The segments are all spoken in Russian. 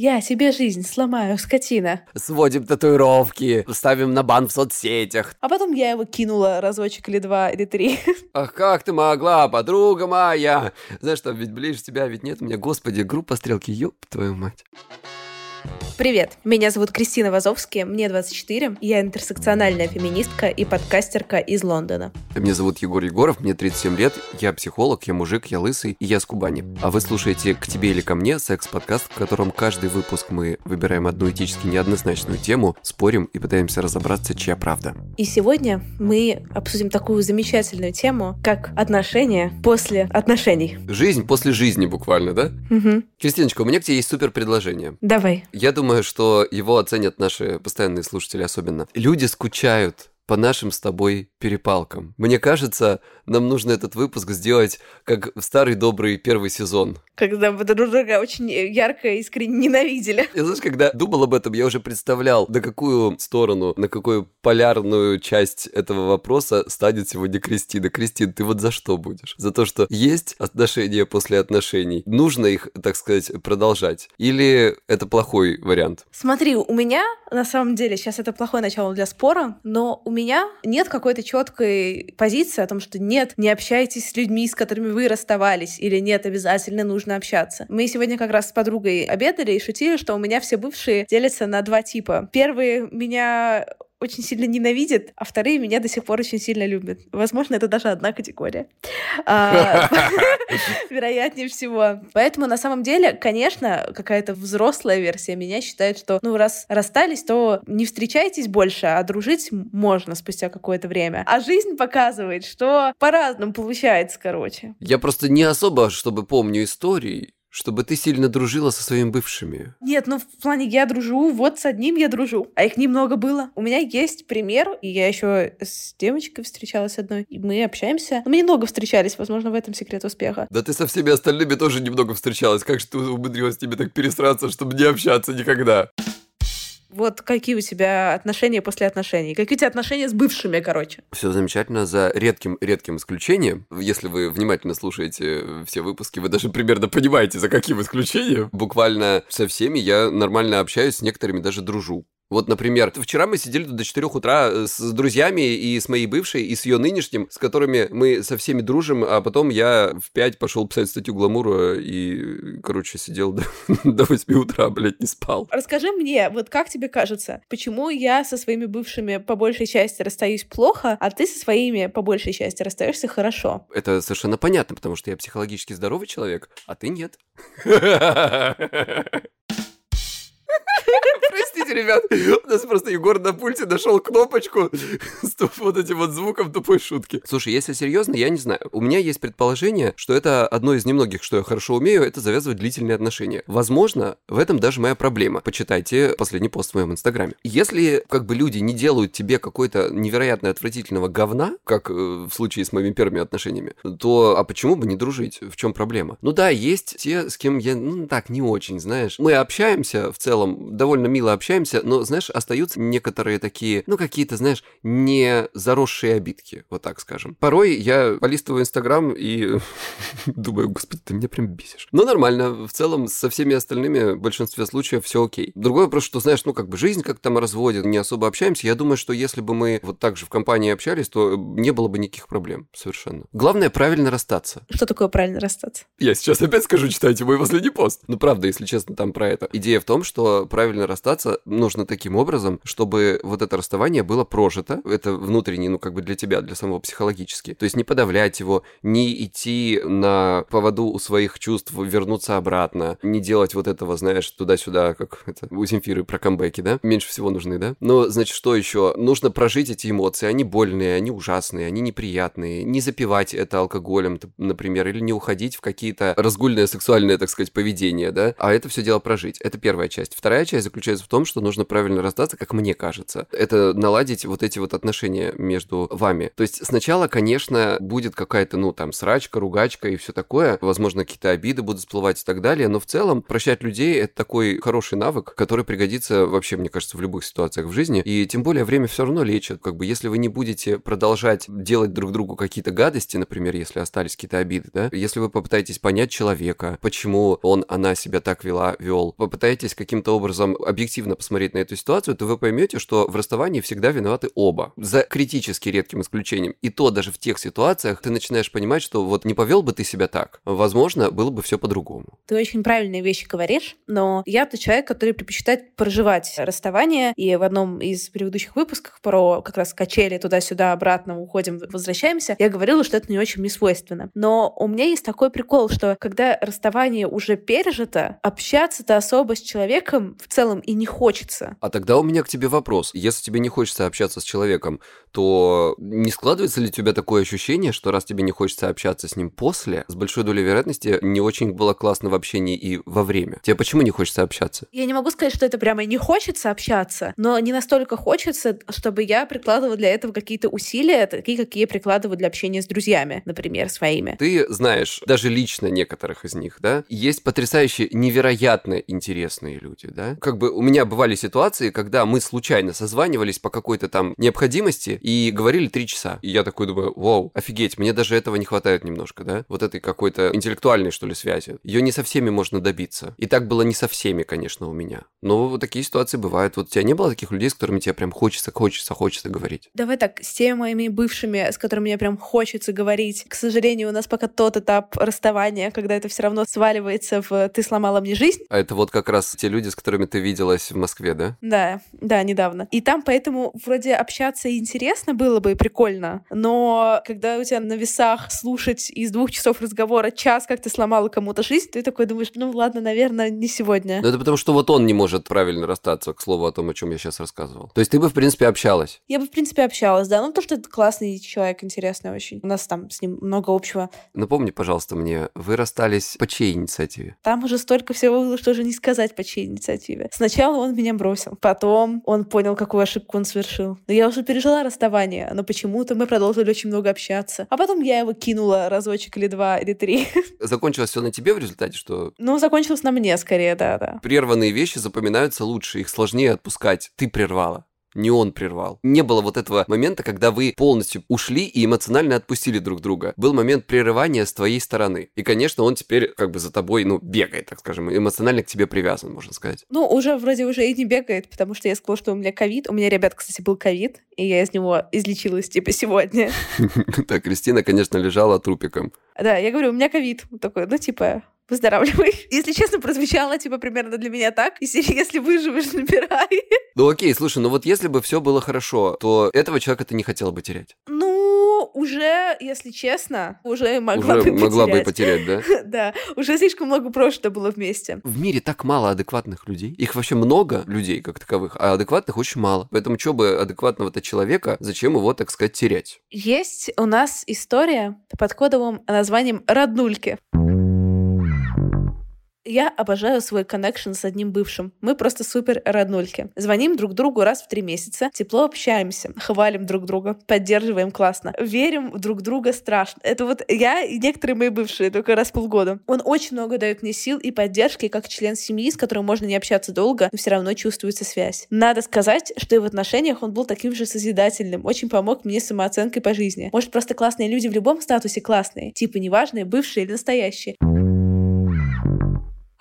Я себе жизнь сломаю, скотина. Сводим татуировки, ставим на бан в соцсетях. А потом я его кинула разочек или два, или три. Ах, как ты могла, подруга моя? Знаешь, что, ведь ближе тебя, ведь нет у меня, господи, группа стрелки, ёб твою мать. Привет, меня зовут Кристина Вазовский, мне 24, я интерсекциональная феминистка и подкастерка из Лондона. Меня зовут Егор Егоров, мне 37 лет, я психолог, я мужик, я лысый и я с Кубани. А вы слушаете «К тебе или ко мне» секс-подкаст, в котором каждый выпуск мы выбираем одну этически неоднозначную тему, спорим и пытаемся разобраться, чья правда. И сегодня мы обсудим такую замечательную тему, как отношения после отношений. Жизнь после жизни буквально, да? Угу. Кристиночка, у меня к тебе есть супер предложение. Давай. Я думаю, что его оценят наши постоянные слушатели особенно. Люди скучают по нашим с тобой перепалкам. Мне кажется, нам нужно этот выпуск сделать как в старый добрый первый сезон. Когда мы друг друга очень ярко и искренне ненавидели. Я знаешь, когда думал об этом, я уже представлял, на какую сторону, на какую полярную часть этого вопроса станет сегодня Кристина. Кристина, ты вот за что будешь? За то, что есть отношения после отношений? Нужно их, так сказать, продолжать? Или это плохой вариант? Смотри, у меня на самом деле сейчас это плохое начало для спора, но у меня нет какой-то четкой позиции о том, что нет, не общайтесь с людьми, с которыми вы расставались, или нет, обязательно нужно общаться. Мы сегодня как раз с подругой обедали и шутили, что у меня все бывшие делятся на два типа. Первые меня очень сильно ненавидят, а вторые меня до сих пор очень сильно любят. Возможно, это даже одна категория. А, вероятнее всего. Поэтому, на самом деле, конечно, какая-то взрослая версия меня считает, что, ну, раз расстались, то не встречайтесь больше, а дружить можно спустя какое-то время. А жизнь показывает, что по-разному получается, короче. Я просто не особо, чтобы помню истории, чтобы ты сильно дружила со своими бывшими. Нет, ну в плане я дружу, вот с одним я дружу, а их немного было. У меня есть пример, и я еще с девочкой встречалась одной, и мы общаемся. Мы немного встречались, возможно, в этом секрет успеха. Да ты со всеми остальными тоже немного встречалась. Как же ты умудрилась тебе так пересраться, чтобы не общаться никогда? Вот какие у тебя отношения после отношений? Какие у тебя отношения с бывшими, короче? Все замечательно, за редким-редким исключением. Если вы внимательно слушаете все выпуски, вы даже примерно понимаете, за каким исключением. Буквально со всеми я нормально общаюсь, с некоторыми даже дружу. Вот, например, вчера мы сидели до 4 утра э, с друзьями и с моей бывшей, и с ее нынешним, с которыми мы со всеми дружим, а потом я в 5 пошел писать статью Гламура и, короче, сидел до, до 8 утра, блядь, не спал. Расскажи мне, вот как тебе кажется, почему я со своими бывшими по большей части расстаюсь плохо, а ты со своими по большей части расстаешься хорошо? Это совершенно понятно, потому что я психологически здоровый человек, а ты нет. Простите, ребят, у нас просто Егор на пульте нашел кнопочку с вот этим вот звуком тупой шутки. Слушай, если серьезно, я не знаю. У меня есть предположение, что это одно из немногих, что я хорошо умею, это завязывать длительные отношения. Возможно, в этом даже моя проблема. Почитайте последний пост в моем инстаграме. Если как бы люди не делают тебе какой-то невероятно отвратительного говна, как э, в случае с моими первыми отношениями, то а почему бы не дружить? В чем проблема? Ну да, есть те, с кем я, ну так, не очень, знаешь. Мы общаемся в целом, довольно мило общаемся, но, знаешь, остаются некоторые такие, ну, какие-то, знаешь, не заросшие обидки, вот так скажем. Порой я полистываю Инстаграм и думаю, господи, ты меня прям бесишь. Но нормально, в целом со всеми остальными в большинстве случаев все окей. Другое вопрос, что, знаешь, ну, как бы жизнь как там разводит, не особо общаемся. Я думаю, что если бы мы вот так же в компании общались, то не было бы никаких проблем совершенно. Главное, правильно расстаться. Что такое правильно расстаться? Я сейчас опять скажу, читайте мой последний пост. Ну, правда, если честно, там про это. Идея в том, что правильно расстаться нужно таким образом, чтобы вот это расставание было прожито. Это внутренне, ну, как бы для тебя, для самого психологически. То есть не подавлять его, не идти на поводу у своих чувств, вернуться обратно, не делать вот этого, знаешь, туда-сюда, как это у Земфиры про камбэки, да? Меньше всего нужны, да? Но, значит, что еще? Нужно прожить эти эмоции. Они больные, они ужасные, они неприятные. Не запивать это алкоголем, например, или не уходить в какие-то разгульное сексуальное, так сказать, поведение, да? А это все дело прожить. Это первая часть. Вторая часть заключается в том, что что нужно правильно расстаться, как мне кажется. Это наладить вот эти вот отношения между вами. То есть сначала, конечно, будет какая-то, ну, там, срачка, ругачка и все такое. Возможно, какие-то обиды будут всплывать и так далее. Но в целом прощать людей — это такой хороший навык, который пригодится вообще, мне кажется, в любых ситуациях в жизни. И тем более время все равно лечит. Как бы если вы не будете продолжать делать друг другу какие-то гадости, например, если остались какие-то обиды, да, если вы попытаетесь понять человека, почему он, она себя так вела, вел, попытаетесь каким-то образом объективно посмотреть на эту ситуацию, то вы поймете, что в расставании всегда виноваты оба. За критически редким исключением. И то даже в тех ситуациях ты начинаешь понимать, что вот не повел бы ты себя так, возможно, было бы все по-другому. Ты очень правильные вещи говоришь, но я тот человек, который предпочитает проживать расставание, и в одном из предыдущих выпусков про как раз качели туда-сюда, обратно, уходим, возвращаемся, я говорила, что это не очень мне свойственно. Но у меня есть такой прикол, что когда расставание уже пережито, общаться-то особо с человеком в целом и не хочется. А тогда у меня к тебе вопрос. Если тебе не хочется общаться с человеком, то не складывается ли у тебя такое ощущение, что раз тебе не хочется общаться с ним после, с большой долей вероятности не очень было классно в общении и во время? Тебе почему не хочется общаться? Я не могу сказать, что это прямо не хочется общаться, но не настолько хочется, чтобы я прикладывала для этого какие-то усилия, такие, какие я прикладываю для общения с друзьями, например, своими. Ты знаешь даже лично некоторых из них, да? Есть потрясающие, невероятно интересные люди, да? Как бы у меня бывали ситуации, когда мы случайно созванивались по какой-то там необходимости и говорили три часа. И я такой думаю, вау, офигеть, мне даже этого не хватает немножко, да? Вот этой какой-то интеллектуальной, что ли, связи. Ее не со всеми можно добиться. И так было не со всеми, конечно, у меня. Но вот такие ситуации бывают. Вот у тебя не было таких людей, с которыми тебе прям хочется, хочется, хочется говорить? Давай так, с теми моими бывшими, с которыми мне прям хочется говорить. К сожалению, у нас пока тот этап расставания, когда это все равно сваливается в «ты сломала мне жизнь». А это вот как раз те люди, с которыми ты виделась в Москве, да? Да, да, недавно. И там поэтому вроде общаться интересно было бы и прикольно, но когда у тебя на весах слушать из двух часов разговора час, как ты сломала кому-то жизнь, ты такой думаешь, ну ладно, наверное, не сегодня. Ну это потому, что вот он не может правильно расстаться, к слову о том, о чем я сейчас рассказывал. То есть ты бы, в принципе, общалась? Я бы, в принципе, общалась, да. Ну, то, что это классный человек, интересный очень. У нас там с ним много общего. Напомни, пожалуйста, мне, вы расстались по чьей инициативе? Там уже столько всего было, что уже не сказать по чьей инициативе. Сначала он меня бросил, потом он понял, какую ошибку он совершил. Но я уже пережила расставание, но почему-то мы продолжили очень много общаться. А потом я его кинула разочек или два, или три. Закончилось все на тебе в результате, что... Ну, закончилось на мне скорее, да, да. Прерванные вещи запоминаются лучше, их сложнее отпускать. Ты прервала не он прервал. Не было вот этого момента, когда вы полностью ушли и эмоционально отпустили друг друга. Был момент прерывания с твоей стороны. И, конечно, он теперь как бы за тобой, ну, бегает, так скажем, эмоционально к тебе привязан, можно сказать. Ну, уже вроде уже и не бегает, потому что я сказала, что у меня ковид. У меня, ребят, кстати, был ковид, и я из него излечилась, типа, сегодня. Так, Кристина, конечно, лежала трупиком. Да, я говорю, у меня ковид. Такой, ну, типа, выздоравливай. Если честно, прозвучало, типа, примерно для меня так. Если, если выживешь, набирай. Ну окей, слушай, ну вот если бы все было хорошо, то этого человека ты не хотела бы терять? Ну, уже, если честно, уже могла уже бы могла потерять. бы потерять, да? Да, уже слишком много прошлого было вместе. В мире так мало адекватных людей. Их вообще много людей как таковых, а адекватных очень мало. Поэтому что бы адекватного-то человека, зачем его, так сказать, терять? Есть у нас история под кодовым названием «Роднульки». Я обожаю свой коннекшн с одним бывшим. Мы просто супер роднульки. Звоним друг другу раз в три месяца, тепло общаемся, хвалим друг друга, поддерживаем классно, верим друг друга страшно. Это вот я и некоторые мои бывшие, только раз в полгода. Он очень много дает мне сил и поддержки, как член семьи, с которым можно не общаться долго, но все равно чувствуется связь. Надо сказать, что и в отношениях он был таким же созидательным, очень помог мне самооценкой по жизни. Может, просто классные люди в любом статусе классные, типа неважные, бывшие или настоящие.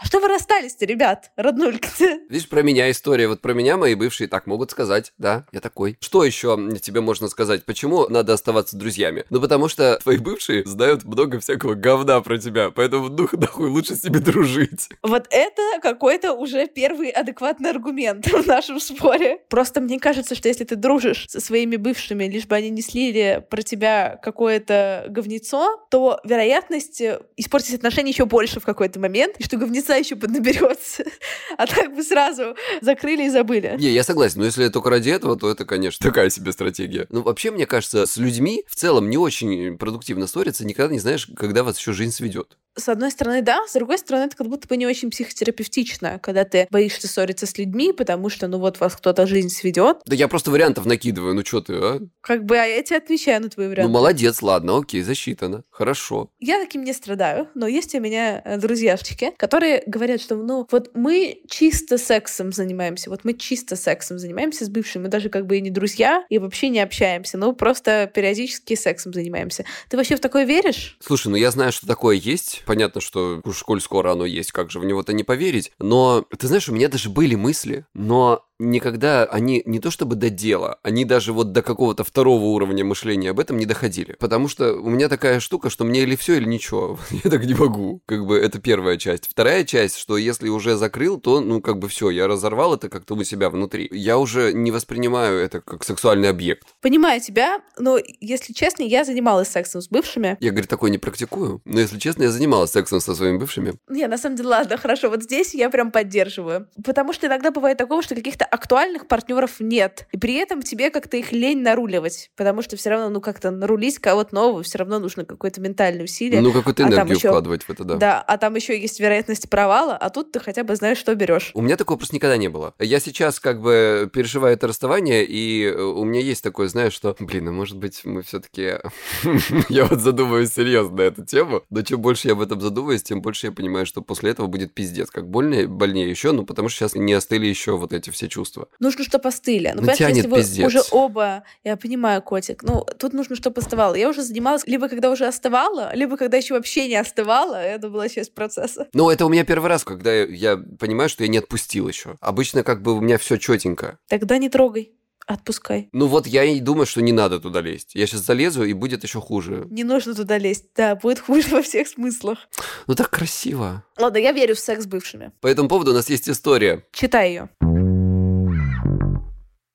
Что вы расстались-то, ребят, роднульки Видишь, про меня история. Вот про меня мои бывшие так могут сказать. Да, я такой. Что еще тебе можно сказать? Почему надо оставаться друзьями? Ну, потому что твои бывшие знают много всякого говна про тебя. Поэтому, дух нахуй, лучше с ними дружить. Вот это какой-то уже первый адекватный аргумент в нашем споре. Просто мне кажется, что если ты дружишь со своими бывшими, лишь бы они не слили про тебя какое-то говнецо, то вероятность испортить отношения еще больше в какой-то момент, и что говнецо еще поднаберется. А так бы сразу закрыли и забыли. Не, я согласен, но если только ради этого, то это, конечно, такая себе стратегия. Ну, вообще, мне кажется, с людьми в целом не очень продуктивно ссориться, никогда не знаешь, когда вас еще жизнь сведет. С одной стороны, да, с другой стороны, это как будто бы не очень психотерапевтично, когда ты боишься ссориться с людьми, потому что, ну вот, вас кто-то жизнь сведет. Да я просто вариантов накидываю, ну что ты, а? Как бы, а я тебе отвечаю на твои варианты. Ну молодец, ладно, окей, засчитано, хорошо. Я таким не страдаю, но есть у меня э, друзьяшечки, которые говорят, что, ну, вот мы чисто сексом занимаемся, вот мы чисто сексом занимаемся с бывшим, мы даже как бы и не друзья, и вообще не общаемся, ну, просто периодически сексом занимаемся. Ты вообще в такое веришь? Слушай, ну я знаю, что такое есть. Понятно, что уж коль скоро оно есть, как же в него-то не поверить. Но, ты знаешь, у меня даже были мысли, но никогда они не то чтобы до дела, они даже вот до какого-то второго уровня мышления об этом не доходили. Потому что у меня такая штука, что мне или все, или ничего. Я так не могу. Как бы это первая часть. Вторая часть, что если уже закрыл, то, ну, как бы все, я разорвал это как-то у себя внутри. Я уже не воспринимаю это как сексуальный объект. Понимаю тебя, но, если честно, я занималась сексом с бывшими. Я, говорю, такое не практикую. Но, если честно, я занималась сексом со своими бывшими. Не, на самом деле, ладно, хорошо, вот здесь я прям поддерживаю. Потому что иногда бывает такого, что каких-то актуальных партнеров нет. И при этом тебе как-то их лень наруливать. Потому что все равно, ну, как-то нарулить кого-то нового, все равно нужно какое-то ментальное усилие. Ну, какую-то а энергию еще... вкладывать в это, да. Да, а там еще есть вероятность провала, а тут ты хотя бы знаешь, что берешь. У меня такого просто никогда не было. Я сейчас как бы переживаю это расставание, и э, у меня есть такое, знаешь, что, блин, ну, может быть, мы все-таки... Я вот задумываюсь серьезно на эту тему, но чем больше я об этом задумываюсь, тем больше я понимаю, что после этого будет пиздец. Как больнее, больнее еще, ну, потому что сейчас не остыли еще вот эти все чувства. Нужно, чтобы остыли. Ну, ну тянет если пиздец. вы уже оба, я понимаю, котик, ну, тут нужно, чтобы остывало. Я уже занималась либо когда уже остывала, либо когда еще вообще не остывала. Это была часть процесса. Ну, это у меня первый раз, когда я понимаю, что я не отпустил еще. Обычно как бы у меня все четенько. Тогда не трогай. Отпускай. Ну вот я и думаю, что не надо туда лезть. Я сейчас залезу, и будет еще хуже. Не нужно туда лезть. Да, будет хуже во всех смыслах. Ну так красиво. Ладно, я верю в секс с бывшими. По этому поводу у нас есть история. Читай ее.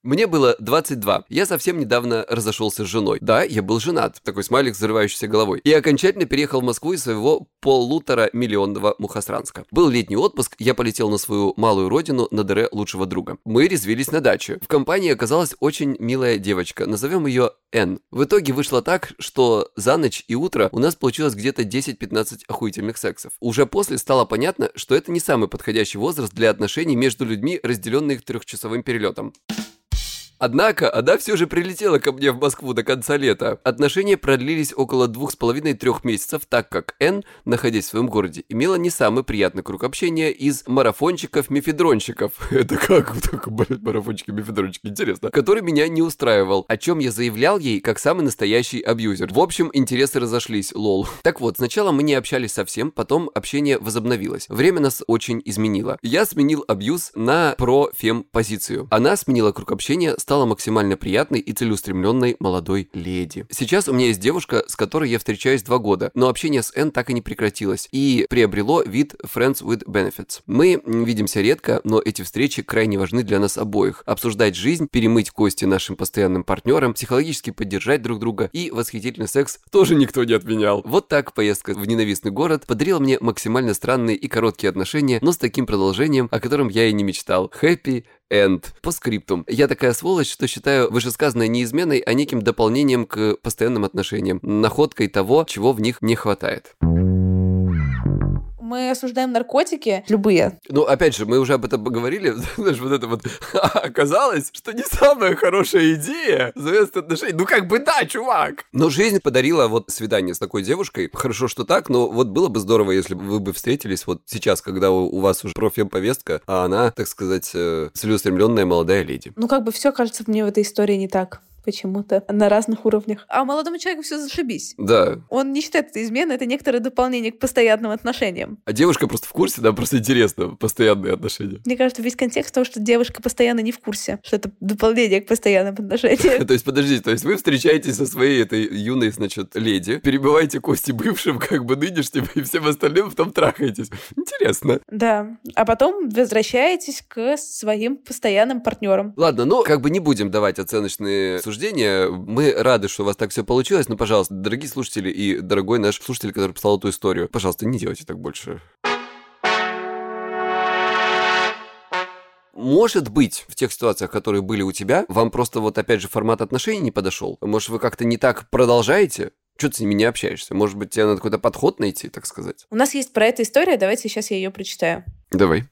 Мне было 22. Я совсем недавно разошелся с женой. Да, я был женат. Такой смайлик с взрывающейся головой. И окончательно переехал в Москву из своего полутора миллионного Мухасранска. Был летний отпуск, я полетел на свою малую родину на дыре лучшего друга. Мы резвились на даче. В компании оказалась очень милая девочка. Назовем ее Н. В итоге вышло так, что за ночь и утро у нас получилось где-то 10-15 охуительных сексов. Уже после стало понятно, что это не самый подходящий возраст для отношений между людьми, разделенных трехчасовым перелетом. Однако она все же прилетела ко мне в Москву до конца лета. Отношения продлились около двух с половиной-трех месяцев, так как Н, находясь в своем городе, имела не самый приятный круг общения из марафончиков-мефедронщиков. Это как? Так, блядь, марафончики-мефедрончики, интересно. Который меня не устраивал, о чем я заявлял ей как самый настоящий абьюзер. В общем, интересы разошлись, лол. Так вот, сначала мы не общались совсем, потом общение возобновилось. Время нас очень изменило. Я сменил абьюз на про-фем позицию. Она сменила круг общения, стала максимально приятной и целеустремленной молодой леди. Сейчас у меня есть девушка, с которой я встречаюсь два года, но общение с Н так и не прекратилось и приобрело вид Friends with Benefits. Мы видимся редко, но эти встречи крайне важны для нас обоих. Обсуждать жизнь, перемыть кости нашим постоянным партнерам, психологически поддержать друг друга и восхитительный секс тоже никто не отменял. Вот так поездка в ненавистный город подарила мне максимально странные и короткие отношения, но с таким продолжением, о котором я и не мечтал. Happy end. По скриптум. Я такая сволочь, что считаю вышесказанное не изменой, а неким дополнением к постоянным отношениям, находкой того, чего в них не хватает мы осуждаем наркотики, любые. Ну, опять же, мы уже об этом поговорили, знаешь, вот это вот оказалось, что не самая хорошая идея завязать отношения. Ну, как бы да, чувак. Но жизнь подарила вот свидание с такой девушкой. Хорошо, что так, но вот было бы здорово, если бы вы бы встретились вот сейчас, когда у, вас уже профем-повестка, а она, так сказать, э, целеустремленная молодая леди. Ну, как бы все кажется мне в этой истории не так почему-то на разных уровнях. А молодому человеку все зашибись. Да. Он не считает это изменой, это некоторое дополнение к постоянным отношениям. А девушка просто в курсе, да, просто интересно, постоянные отношения. Мне кажется, весь контекст того, что девушка постоянно не в курсе, что это дополнение к постоянным отношениям. То есть, подождите, то есть вы встречаетесь со своей этой юной, значит, леди, перебиваете кости бывшим, как бы нынешним, и всем остальным потом трахаетесь. Интересно. Да. А потом возвращаетесь к своим постоянным партнерам. Ладно, ну, как бы не будем давать оценочные обсуждения. Мы рады, что у вас так все получилось, но, пожалуйста, дорогие слушатели и дорогой наш слушатель, который послал эту историю, пожалуйста, не делайте так больше. Может быть, в тех ситуациях, которые были у тебя, вам просто вот опять же формат отношений не подошел. Может, вы как-то не так продолжаете? Что ты с ними не общаешься? Может быть, тебе надо какой-то подход найти, так сказать? У нас есть про эту историю, давайте сейчас я ее прочитаю. Давай.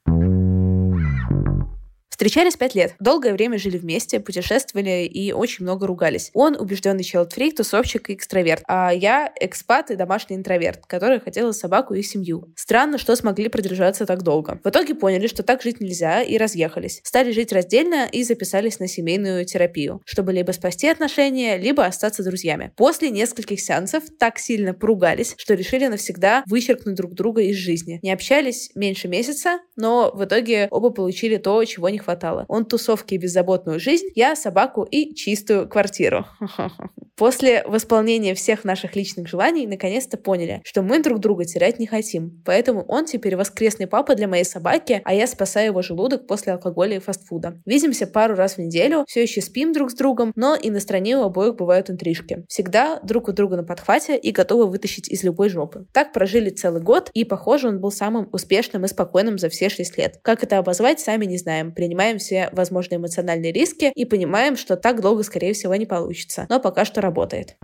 Встречались пять лет. Долгое время жили вместе, путешествовали и очень много ругались. Он убежденный челдфрик, тусовщик и экстраверт, а я экспат и домашний интроверт, который хотела собаку и семью. Странно, что смогли продержаться так долго. В итоге поняли, что так жить нельзя и разъехались. Стали жить раздельно и записались на семейную терапию, чтобы либо спасти отношения, либо остаться друзьями. После нескольких сеансов так сильно поругались, что решили навсегда вычеркнуть друг друга из жизни. Не общались меньше месяца, но в итоге оба получили то, чего не хватало хватало. Он тусовки и беззаботную жизнь, я собаку и чистую квартиру. После восполнения всех наших личных желаний наконец-то поняли, что мы друг друга терять не хотим. Поэтому он теперь воскресный папа для моей собаки, а я спасаю его желудок после алкоголя и фастфуда. Видимся пару раз в неделю, все еще спим друг с другом, но и на стороне у обоих бывают интрижки. Всегда друг у друга на подхвате и готовы вытащить из любой жопы. Так прожили целый год, и, похоже, он был самым успешным и спокойным за все шесть лет. Как это обозвать, сами не знаем. Принимаем все возможные эмоциональные риски и понимаем, что так долго, скорее всего, не получится. Но пока что работает.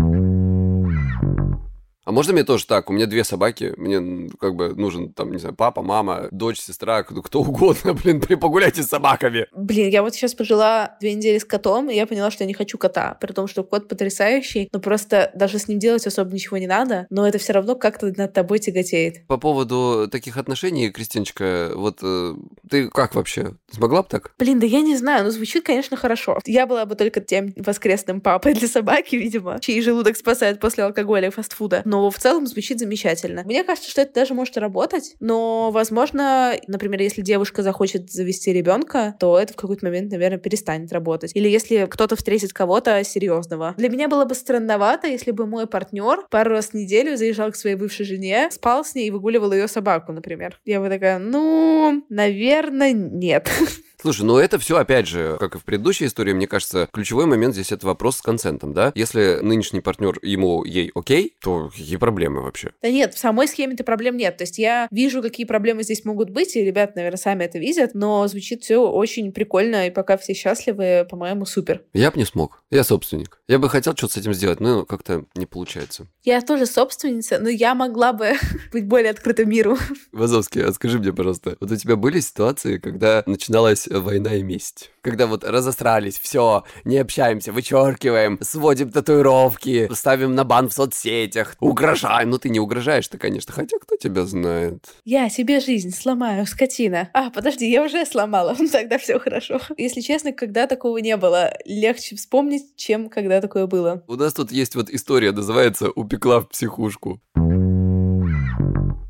А можно мне тоже так? У меня две собаки, мне как бы нужен там, не знаю, папа, мама, дочь, сестра, кто, кто угодно, блин, погуляйте с собаками. Блин, я вот сейчас пожила две недели с котом, и я поняла, что я не хочу кота, при том, что кот потрясающий, но просто даже с ним делать особо ничего не надо, но это все равно как-то над тобой тяготеет. По поводу таких отношений, Кристиночка, вот э, ты как вообще? Смогла бы так? Блин, да я не знаю, ну звучит, конечно, хорошо. Я была бы только тем воскресным папой для собаки, видимо, чей желудок спасает после алкоголя и фастфуда. Но но в целом звучит замечательно. Мне кажется, что это даже может работать, но, возможно, например, если девушка захочет завести ребенка, то это в какой-то момент, наверное, перестанет работать. Или если кто-то встретит кого-то серьезного. Для меня было бы странновато, если бы мой партнер пару раз в неделю заезжал к своей бывшей жене, спал с ней и выгуливал ее собаку, например. Я бы такая, ну, наверное, нет. Слушай, ну это все, опять же, как и в предыдущей истории, мне кажется, ключевой момент здесь это вопрос с консентом, да? Если нынешний партнер ему ей окей, то какие проблемы вообще? Да нет, в самой схеме-то проблем нет. То есть я вижу, какие проблемы здесь могут быть, и ребят, наверное, сами это видят, но звучит все очень прикольно, и пока все счастливы, по-моему, супер. Я бы не смог. Я собственник. Я бы хотел что-то с этим сделать, но как-то не получается. Я тоже собственница, но я могла бы быть более открыта миру. Вазовский, а скажи мне, пожалуйста, вот у тебя были ситуации, когда начиналась война и месть. Когда вот разосрались, все, не общаемся, вычеркиваем, сводим татуировки, ставим на бан в соцсетях, угрожаем. Ну ты не угрожаешь-то, конечно, хотя кто тебя знает. Я себе жизнь сломаю, скотина. А, подожди, я уже сломала, тогда все хорошо. Если честно, когда такого не было, легче вспомнить, чем когда такое было. У нас тут есть вот история, называется «Упекла в психушку».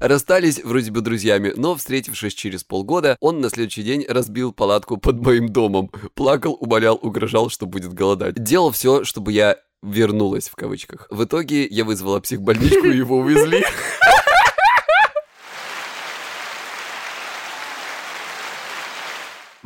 Расстались вроде бы друзьями, но, встретившись через полгода, он на следующий день разбил палатку под моим домом. Плакал, умолял, угрожал, что будет голодать. Делал все, чтобы я вернулась в кавычках. В итоге я вызвала психбольничку его увезли.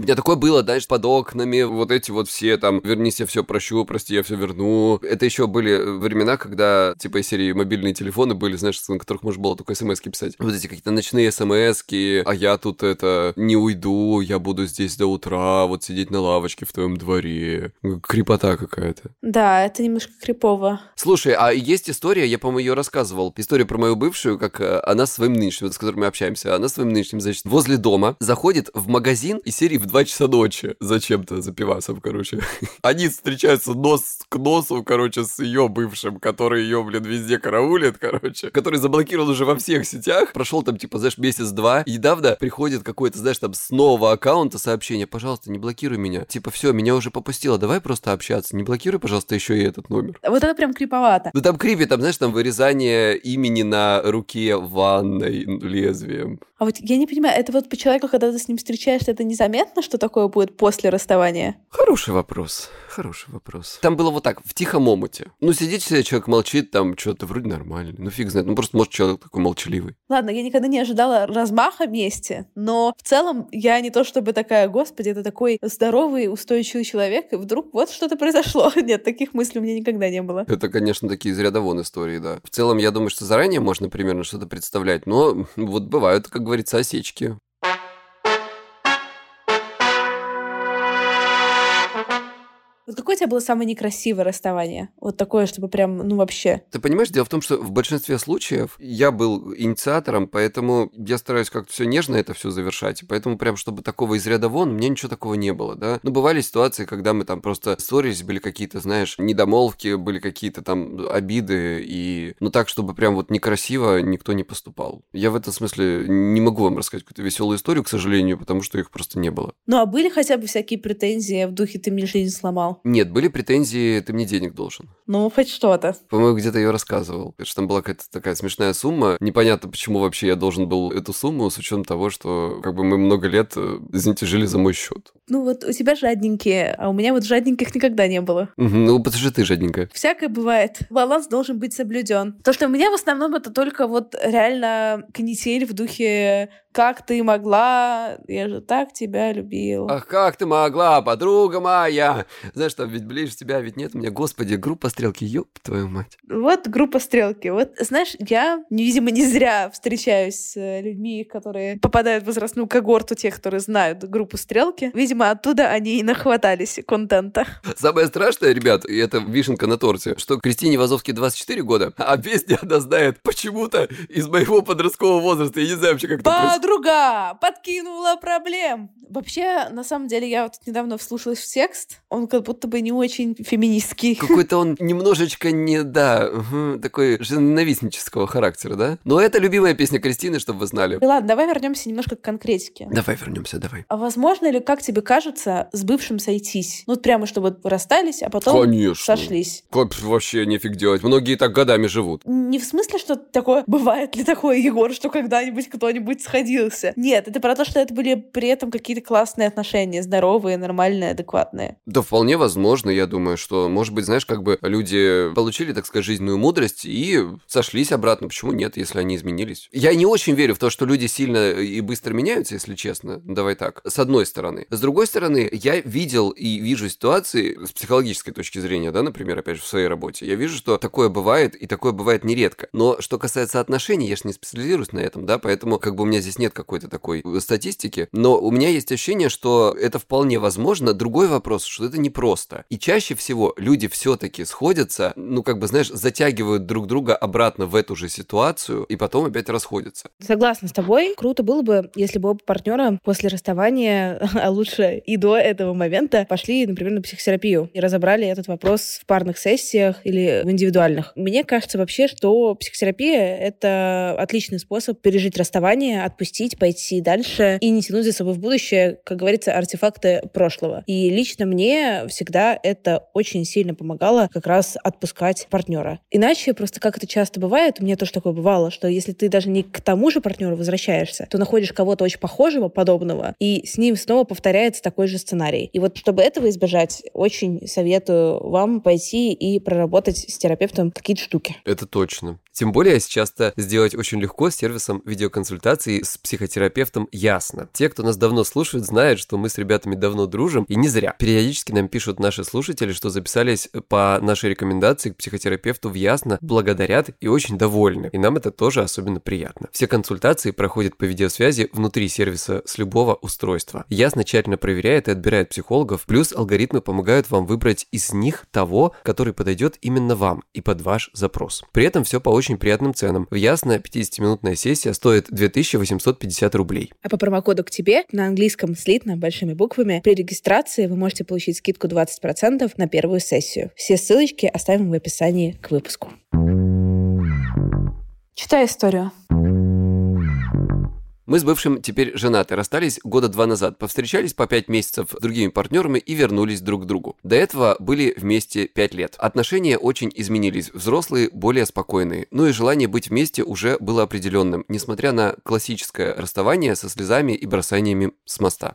У меня такое было, знаешь, под окнами, вот эти вот все там, вернись, я все прощу, прости, я все верну. Это еще были времена, когда, типа, из серии мобильные телефоны были, знаешь, на которых можно было только смс писать. Вот эти какие-то ночные смс а я тут это не уйду, я буду здесь до утра, вот сидеть на лавочке в твоем дворе. Крепота какая-то. Да, это немножко крипово. Слушай, а есть история, я, по-моему, ее рассказывал. История про мою бывшую, как э, она с своим нынешним, с которым мы общаемся, она с своим нынешним, значит, возле дома заходит в магазин из серии в 2 часа ночи зачем-то за пивасом, короче. Они встречаются нос к носу, короче, с ее бывшим, который ее, блин, везде караулит, короче, который заблокирован уже во всех сетях. Прошел там, типа, знаешь, месяц-два. И недавно приходит какой-то, знаешь, там с нового аккаунта сообщение, пожалуйста, не блокируй меня. Типа, все, меня уже попустило, давай просто общаться. Не блокируй, пожалуйста, еще и этот номер. Вот это прям криповато. Ну там крипи, там, знаешь, там вырезание имени на руке ванной лезвием. А вот я не понимаю, это вот по человеку, когда ты с ним встречаешься, это незаметно, что такое будет после расставания? Хороший вопрос. Хороший вопрос. Там было вот так, в тихом омуте. Ну, сидит себе, человек молчит, там что-то вроде нормально. Ну, фиг знает. Ну, просто, может, человек такой молчаливый. Ладно, я никогда не ожидала размаха вместе, но в целом я не то чтобы такая, господи, это такой здоровый, устойчивый человек, и вдруг вот что-то произошло. Нет, таких мыслей у меня никогда не было. Это, конечно, такие из ряда вон истории, да. В целом, я думаю, что заранее можно примерно что-то представлять, но вот бывают, как говорится, осечки. Вот какое у тебя было самое некрасивое расставание? Вот такое, чтобы прям, ну вообще. Ты понимаешь, дело в том, что в большинстве случаев я был инициатором, поэтому я стараюсь как-то все нежно это все завершать. Поэтому прям, чтобы такого из ряда вон, мне ничего такого не было, да. Ну, бывали ситуации, когда мы там просто ссорились, были какие-то, знаешь, недомолвки, были какие-то там обиды, и... Ну, так, чтобы прям вот некрасиво никто не поступал. Я в этом смысле не могу вам рассказать какую-то веселую историю, к сожалению, потому что их просто не было. Ну, а были хотя бы всякие претензии в духе «ты мне жизнь сломал»? Нет, были претензии «ты мне денег должен». Ну, хоть что-то. По-моему, где-то ее рассказывал. Что там была какая-то такая смешная сумма. Непонятно, почему вообще я должен был эту сумму, с учетом того, что как бы мы много лет, э, извините, жили за мой счет. Ну вот у тебя жадненькие, а у меня вот жадненьких никогда не было. Ну, потому что ты жадненькая. Всякое бывает. Баланс должен быть соблюден. То, что у меня в основном это только вот реально канитель в духе как ты могла? Я же так тебя любил. Ах, как ты могла, подруга моя? Знаешь, там ведь ближе тебя, ведь нет у меня. Господи, группа стрелки, ёб твою мать. Вот группа стрелки. Вот, знаешь, я, видимо, не зря встречаюсь с э, людьми, которые попадают в возрастную когорту тех, которые знают группу стрелки. Видимо, оттуда они и нахватались контента. Самое страшное, ребят, и это вишенка на торте, что Кристине Вазовски 24 года, а песни она знает почему-то из моего подросткового возраста. Я не знаю вообще, как это подруга подкинула проблем. Вообще, на самом деле, я вот недавно вслушалась в текст. Он как будто бы не очень феминистский. Какой-то он немножечко не, да, такой ненавистнического характера, да? Но это любимая песня Кристины, чтобы вы знали. И ладно, давай вернемся немножко к конкретике. Давай вернемся, давай. А возможно ли, как тебе кажется, с бывшим сойтись? Ну, вот прямо, чтобы расстались, а потом Конечно. сошлись. Как вообще нифиг делать? Многие так годами живут. Не в смысле, что такое, бывает ли такое, Егор, что когда-нибудь кто-нибудь сходился? Нет, это про то, что это были при этом какие-то какие классные отношения, здоровые, нормальные, адекватные. Да, вполне возможно, я думаю, что, может быть, знаешь, как бы люди получили, так сказать, жизненную мудрость и сошлись обратно. Почему нет, если они изменились? Я не очень верю в то, что люди сильно и быстро меняются, если честно. Давай так. С одной стороны. С другой стороны, я видел и вижу ситуации с психологической точки зрения, да, например, опять же, в своей работе. Я вижу, что такое бывает, и такое бывает нередко. Но что касается отношений, я же не специализируюсь на этом, да, поэтому как бы у меня здесь нет какой-то такой статистики, но у меня есть есть ощущение, что это вполне возможно. Другой вопрос, что это непросто. И чаще всего люди все-таки сходятся, ну, как бы, знаешь, затягивают друг друга обратно в эту же ситуацию и потом опять расходятся. Согласна с тобой. Круто было бы, если бы оба партнера после расставания, а лучше и до этого момента, пошли, например, на психотерапию и разобрали этот вопрос в парных сессиях или в индивидуальных. Мне кажется вообще, что психотерапия — это отличный способ пережить расставание, отпустить, пойти дальше и не тянуть за собой в будущее, как говорится, артефакты прошлого. И лично мне всегда это очень сильно помогало как раз отпускать партнера. Иначе просто как это часто бывает, у меня тоже такое бывало, что если ты даже не к тому же партнеру возвращаешься, то находишь кого-то очень похожего, подобного, и с ним снова повторяется такой же сценарий. И вот чтобы этого избежать, очень советую вам пойти и проработать с терапевтом какие-то штуки. Это точно. Тем более сейчас это сделать очень легко с сервисом видеоконсультаций с психотерапевтом Ясно. Те, кто нас давно слушают, знают, что мы с ребятами давно дружим, и не зря. Периодически нам пишут наши слушатели, что записались по нашей рекомендации к психотерапевту в Ясно, благодарят и очень довольны. И нам это тоже особенно приятно. Все консультации проходят по видеосвязи внутри сервиса с любого устройства. Ясно тщательно проверяет и отбирает психологов, плюс алгоритмы помогают вам выбрать из них того, который подойдет именно вам и под ваш запрос. При этом все по очень приятным ценам. В Ясно 50-минутная сессия стоит 2850 рублей. А по промокоду к тебе на английском слитно большими буквами при регистрации вы можете получить скидку 20% на первую сессию. Все ссылочки оставим в описании к выпуску. Читай историю. Мы с бывшим теперь женаты, расстались года два назад, повстречались по пять месяцев с другими партнерами и вернулись друг к другу. До этого были вместе пять лет. Отношения очень изменились, взрослые более спокойные, ну и желание быть вместе уже было определенным, несмотря на классическое расставание со слезами и бросаниями с моста.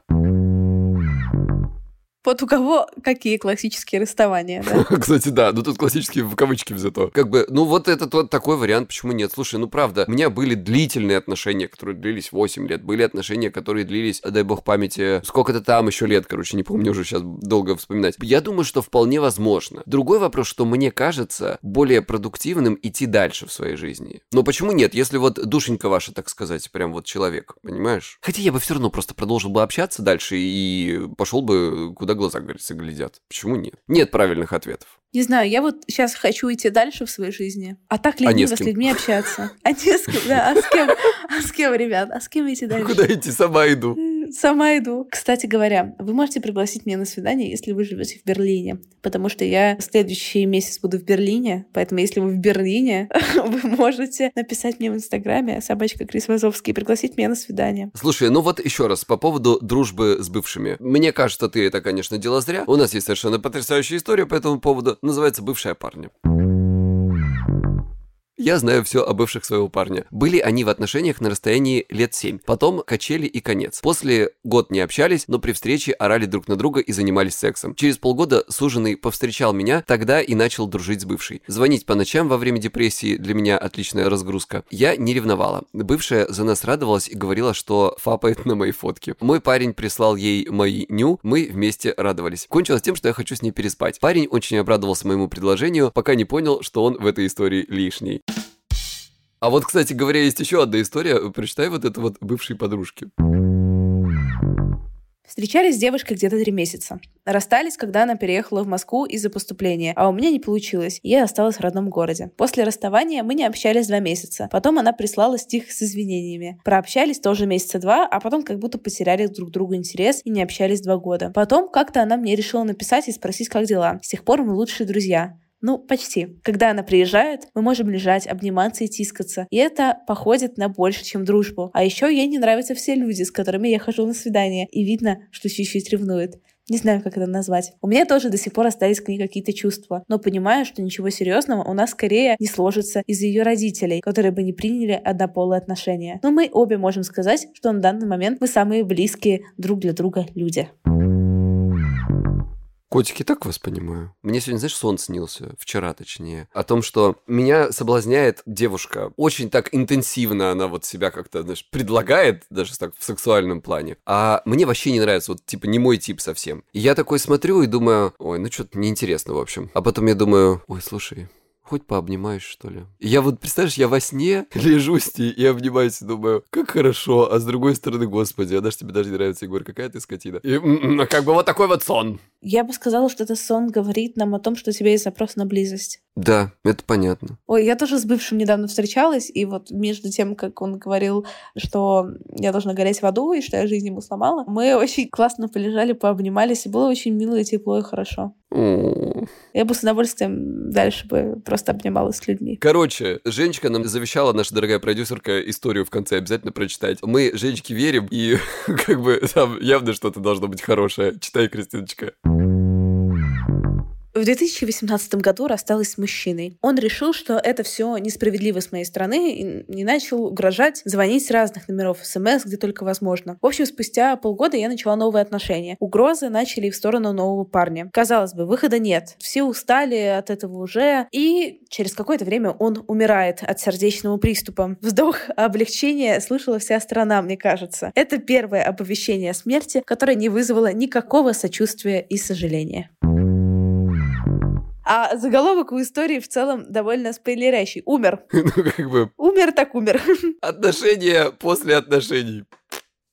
Вот у кого какие классические расставания, да? Кстати, да, ну тут классические в кавычки взято. Как бы, ну вот этот вот такой вариант, почему нет? Слушай, ну правда, у меня были длительные отношения, которые длились 8 лет, были отношения, которые длились, дай бог памяти, сколько-то там еще лет, короче, не помню уже сейчас долго вспоминать. Я думаю, что вполне возможно. Другой вопрос, что мне кажется более продуктивным идти дальше в своей жизни. Но почему нет, если вот душенька ваша, так сказать, прям вот человек, понимаешь? Хотя я бы все равно просто продолжил бы общаться дальше и пошел бы куда глаза, говорится, глядят. Почему нет? Нет правильных ответов. Не знаю, я вот сейчас хочу идти дальше в своей жизни. А так лениво а с, с людьми общаться. А не с кем, да. А с кем, а с кем, ребят? А с кем идти дальше? Куда идти? Сама иду. Сама иду. Кстати говоря, вы можете пригласить меня на свидание, если вы живете в Берлине. Потому что я следующий месяц буду в Берлине. Поэтому, если вы в Берлине, вы можете написать мне в Инстаграме собачка Крис Вазовский и пригласить меня на свидание. Слушай, ну вот еще раз, по поводу дружбы с бывшими. Мне кажется, ты это, конечно, дело зря. У нас есть совершенно потрясающая история по этому поводу. Называется «Бывшая парня». Я знаю все о бывших своего парня. Были они в отношениях на расстоянии лет 7. Потом качели и конец. После год не общались, но при встрече орали друг на друга и занимались сексом. Через полгода суженый повстречал меня, тогда и начал дружить с бывшей. Звонить по ночам во время депрессии для меня отличная разгрузка. Я не ревновала. Бывшая за нас радовалась и говорила, что фапает на мои фотки. Мой парень прислал ей мои ню, мы вместе радовались. Кончилось тем, что я хочу с ней переспать. Парень очень обрадовался моему предложению, пока не понял, что он в этой истории лишний. А вот, кстати говоря, есть еще одна история. Прочитай вот это вот бывшей подружки. Встречались с девушкой где-то три месяца. Расстались, когда она переехала в Москву из-за поступления, а у меня не получилось, и я осталась в родном городе. После расставания мы не общались два месяца. Потом она прислала стих с извинениями. Прообщались тоже месяца два, а потом как будто потеряли друг другу интерес и не общались два года. Потом как-то она мне решила написать и спросить, как дела. С тех пор мы лучшие друзья. Ну, почти. Когда она приезжает, мы можем лежать, обниматься и тискаться. И это походит на больше, чем дружбу. А еще ей не нравятся все люди, с которыми я хожу на свидание. И видно, что чуть-чуть ревнует. Не знаю, как это назвать. У меня тоже до сих пор остались к ней какие-то чувства, но понимаю, что ничего серьезного у нас скорее не сложится из-за ее родителей, которые бы не приняли однополые отношения. Но мы обе можем сказать, что на данный момент мы самые близкие друг для друга люди. Котики, так вас понимаю. Мне сегодня, знаешь, сон снился, вчера точнее, о том, что меня соблазняет девушка. Очень так интенсивно она вот себя как-то, знаешь, предлагает, даже так в сексуальном плане. А мне вообще не нравится, вот типа не мой тип совсем. И я такой смотрю и думаю, ой, ну что-то неинтересно, в общем. А потом я думаю, ой, слушай, хоть пообнимаешь, что ли. Я вот, представляешь, я во сне лежу с ней и обнимаюсь и думаю, как хорошо, а с другой стороны, господи, она же тебе даже не нравится, Егор, какая ты скотина. И ну, как бы вот такой вот сон. Я бы сказала, что этот сон говорит нам о том, что у тебя есть запрос на близость. Да, это понятно. Ой, я тоже с бывшим недавно встречалась, и вот между тем, как он говорил, что я должна гореть в аду, и что я жизнь ему сломала, мы очень классно полежали, пообнимались, и было очень мило и тепло, и хорошо. Я бы с удовольствием дальше бы просто обнималась с людьми. Короче, Женечка нам завещала, наша дорогая продюсерка, историю в конце обязательно прочитать. Мы Женечке верим, и как бы там явно что-то должно быть хорошее. Читай, Кристиночка. В 2018 году рассталась с мужчиной. Он решил, что это все несправедливо с моей стороны и начал угрожать, звонить с разных номеров СМС, где только возможно. В общем, спустя полгода я начала новые отношения. Угрозы начали в сторону нового парня. Казалось бы, выхода нет. Все устали от этого уже. И через какое-то время он умирает от сердечного приступа. Вздох облегчения слышала вся страна, мне кажется. Это первое оповещение о смерти, которое не вызвало никакого сочувствия и сожаления. А заголовок у истории в целом довольно спойлерящий. Умер. Ну, как бы... Умер так умер. Отношения после отношений.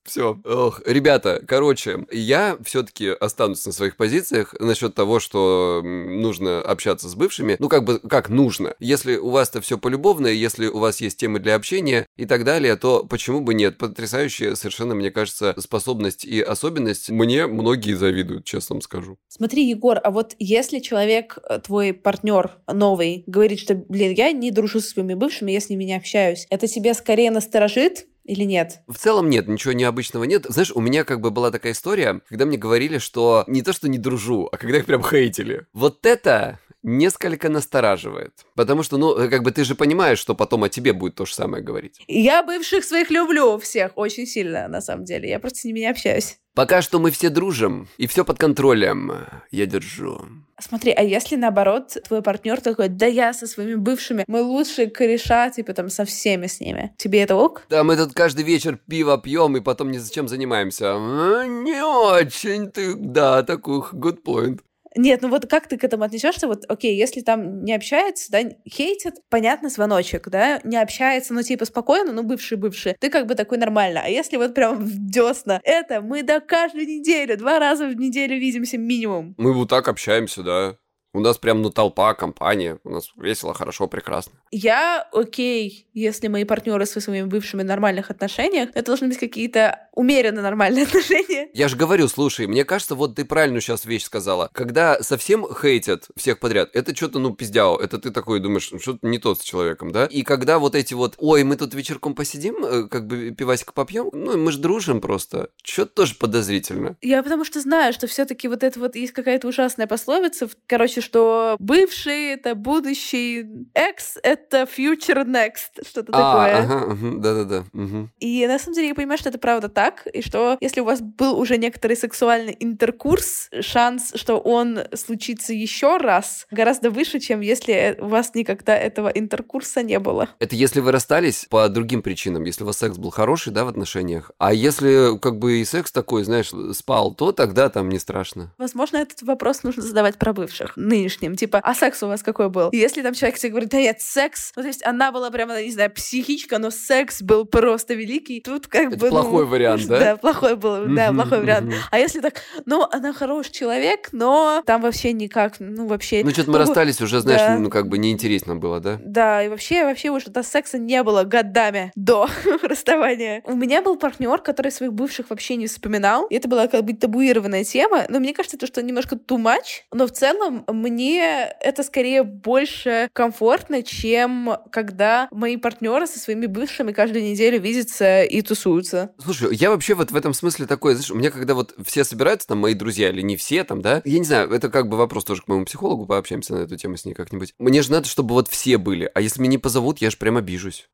Все. Ох, ребята, короче, я все-таки останусь на своих позициях насчет того, что нужно общаться с бывшими. Ну, как бы, как нужно. Если у вас-то все полюбовное, если у вас есть темы для общения и так далее, то почему бы нет? Потрясающая совершенно, мне кажется, способность и особенность. Мне многие завидуют, честно вам скажу. Смотри, Егор, а вот если человек, э, твой партнер новый, говорит, что, блин, я не дружу со своими бывшими, я с ними не общаюсь, это тебя скорее насторожит, или нет? В целом нет, ничего необычного нет. Знаешь, у меня как бы была такая история, когда мне говорили, что не то, что не дружу, а когда их прям хейтили. Вот это несколько настораживает. Потому что, ну, как бы ты же понимаешь, что потом о тебе будет то же самое говорить. Я бывших своих люблю всех очень сильно, на самом деле. Я просто с ними не общаюсь. Пока что мы все дружим, и все под контролем. Я держу. Смотри, а если наоборот, твой партнер такой, да я со своими бывшими, мы лучшие кореша, типа там со всеми с ними. Тебе это ок? Да, мы тут каждый вечер пиво пьем и потом ни зачем занимаемся. Не очень ты, да, такой good point. Нет, ну вот как ты к этому отнесешься? Вот, окей, если там не общается, да, хейтит, понятно, звоночек, да, не общается, ну типа спокойно, ну бывший-бывший, ты как бы такой нормально. А если вот прям в десна, это мы до каждую неделю, два раза в неделю видимся минимум. Мы вот так общаемся, да. У нас прям, ну, толпа, компания. У нас весело, хорошо, прекрасно. Я окей, если мои партнеры со своими бывшими в нормальных отношениях. Это должны быть какие-то умеренно нормальные отношения. Я же говорю, слушай, мне кажется, вот ты правильную сейчас вещь сказала. Когда совсем хейтят всех подряд, это что-то, ну, пиздяо. Это ты такой думаешь, «Ну, что-то не тот с человеком, да? И когда вот эти вот, ой, мы тут вечерком посидим, э, как бы пивасик попьем, ну, мы же дружим просто. Что-то тоже подозрительно. Я потому что знаю, что все-таки вот это вот есть какая-то ужасная пословица, короче, что бывший — это будущий, экс — это future next, что-то А, такое. ага, да-да-да. мгм. И на самом деле я понимаю, что это правда так, и что если у вас был уже некоторый сексуальный интеркурс, шанс, что он случится еще раз, гораздо выше, чем если у вас никогда этого интеркурса не было. Это если вы расстались по другим причинам, если у вас секс был хороший, да, в отношениях. А если как бы и секс такой, знаешь, спал, то тогда там не страшно. Возможно, этот вопрос нужно задавать про бывших нынешним. Типа, а секс у вас какой был? И если там человек тебе говорит, да нет, секс, ну то есть она была прямо, не знаю, психичка, но секс был просто великий, тут как Это бы... ну, плохой вариант, да? Да, плохой был, да, плохой вариант. А если так, ну, она хороший человек, но там вообще никак, ну, вообще... Ну, что-то мы Ну, расстались уже, знаешь, ну, как бы неинтересно было, да? Да, и вообще, вообще уже до секса не было годами до расставания. У меня был партнер, который своих бывших вообще не вспоминал. И это была как бы табуированная тема. Но мне кажется, то, что немножко too much. Но в целом мне это скорее больше комфортно, чем когда мои партнеры со своими бывшими каждую неделю видятся и тусуются. Слушай, я вообще вот в этом смысле такой, знаешь, у меня когда вот все собираются, там, мои друзья или не все, там, да, я не знаю, это как бы вопрос тоже к моему психологу, пообщаемся на эту тему с ней как-нибудь. Мне же надо, чтобы вот все были, а если меня не позовут, я же прям обижусь.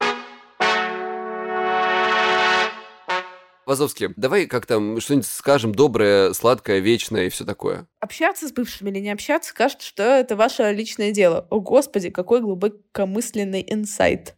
Вазовский, давай как там что-нибудь скажем доброе, сладкое, вечное и все такое. Общаться с бывшими или не общаться, кажется, что это ваше личное дело. О, Господи, какой глубокомысленный инсайт.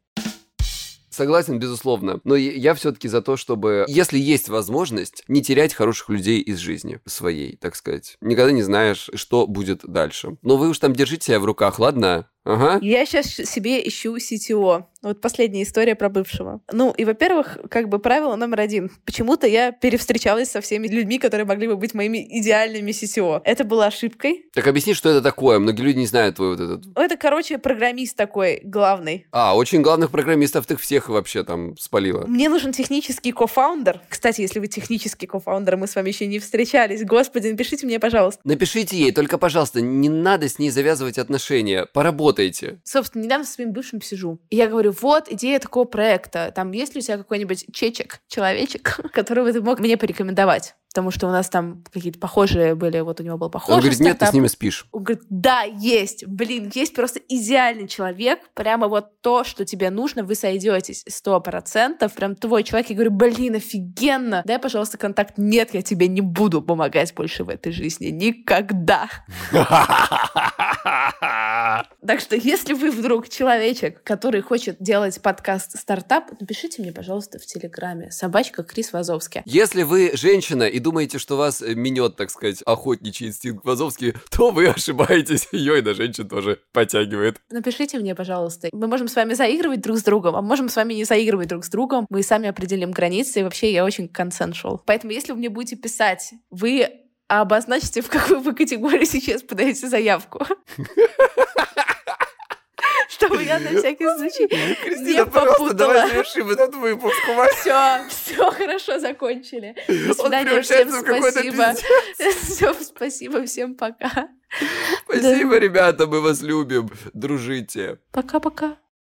Согласен, безусловно. Но я- я все-таки за то, чтобы, если есть возможность, не терять хороших людей из жизни своей, так сказать. Никогда не знаешь, что будет дальше. Но вы уж там держите себя в руках, ладно? Ага. Я сейчас себе ищу CTO. Вот последняя история про бывшего. Ну, и, во-первых, как бы правило номер один. Почему-то я перевстречалась со всеми людьми, которые могли бы быть моими идеальными CTO. Это было ошибкой. Так объясни, что это такое. Многие люди не знают твой вот этот... Ну, Это, короче, программист такой главный. А, очень главных программистов ты всех вообще там спалила. Мне нужен технический кофаундер. Кстати, если вы технический кофаундер, мы с вами еще не встречались. Господи, напишите мне, пожалуйста. Напишите ей, только, пожалуйста, не надо с ней завязывать отношения. Поработайте. Собственно, недавно со своим бывшим сижу. И я говорю, вот идея такого проекта. Там есть ли у тебя какой-нибудь чечек, человечек, которого ты мог мне порекомендовать? Потому что у нас там какие-то похожие были, вот у него был похожий Он говорит, нет, ты с стартап. ними спишь. Он говорит, да, есть, блин, есть просто идеальный человек, прямо вот то, что тебе нужно, вы сойдетесь сто процентов, прям твой человек. Я говорю, блин, офигенно, дай, пожалуйста, контакт. Нет, я тебе не буду помогать больше в этой жизни, никогда. Так что, если вы вдруг человечек, который хочет делать подкаст стартап, напишите мне, пожалуйста, в Телеграме. Собачка Крис Вазовский. Если вы женщина и думаете, что вас э, минет, так сказать, охотничий инстинкт Вазовский, то вы ошибаетесь. Ее и на женщин тоже подтягивает. Напишите мне, пожалуйста. Мы можем с вами заигрывать друг с другом, а можем с вами не заигрывать друг с другом. Мы сами определим границы, и вообще я очень консеншуал. Поэтому, если вы мне будете писать, вы обозначите, в какую вы категорию сейчас подаете заявку. Чтобы я на всякий случай не попутала. завершим этот выпуск. Все, все хорошо закончили. До свидания, всем спасибо. Всем спасибо, всем пока. Спасибо, ребята, мы вас любим. Дружите. Пока-пока.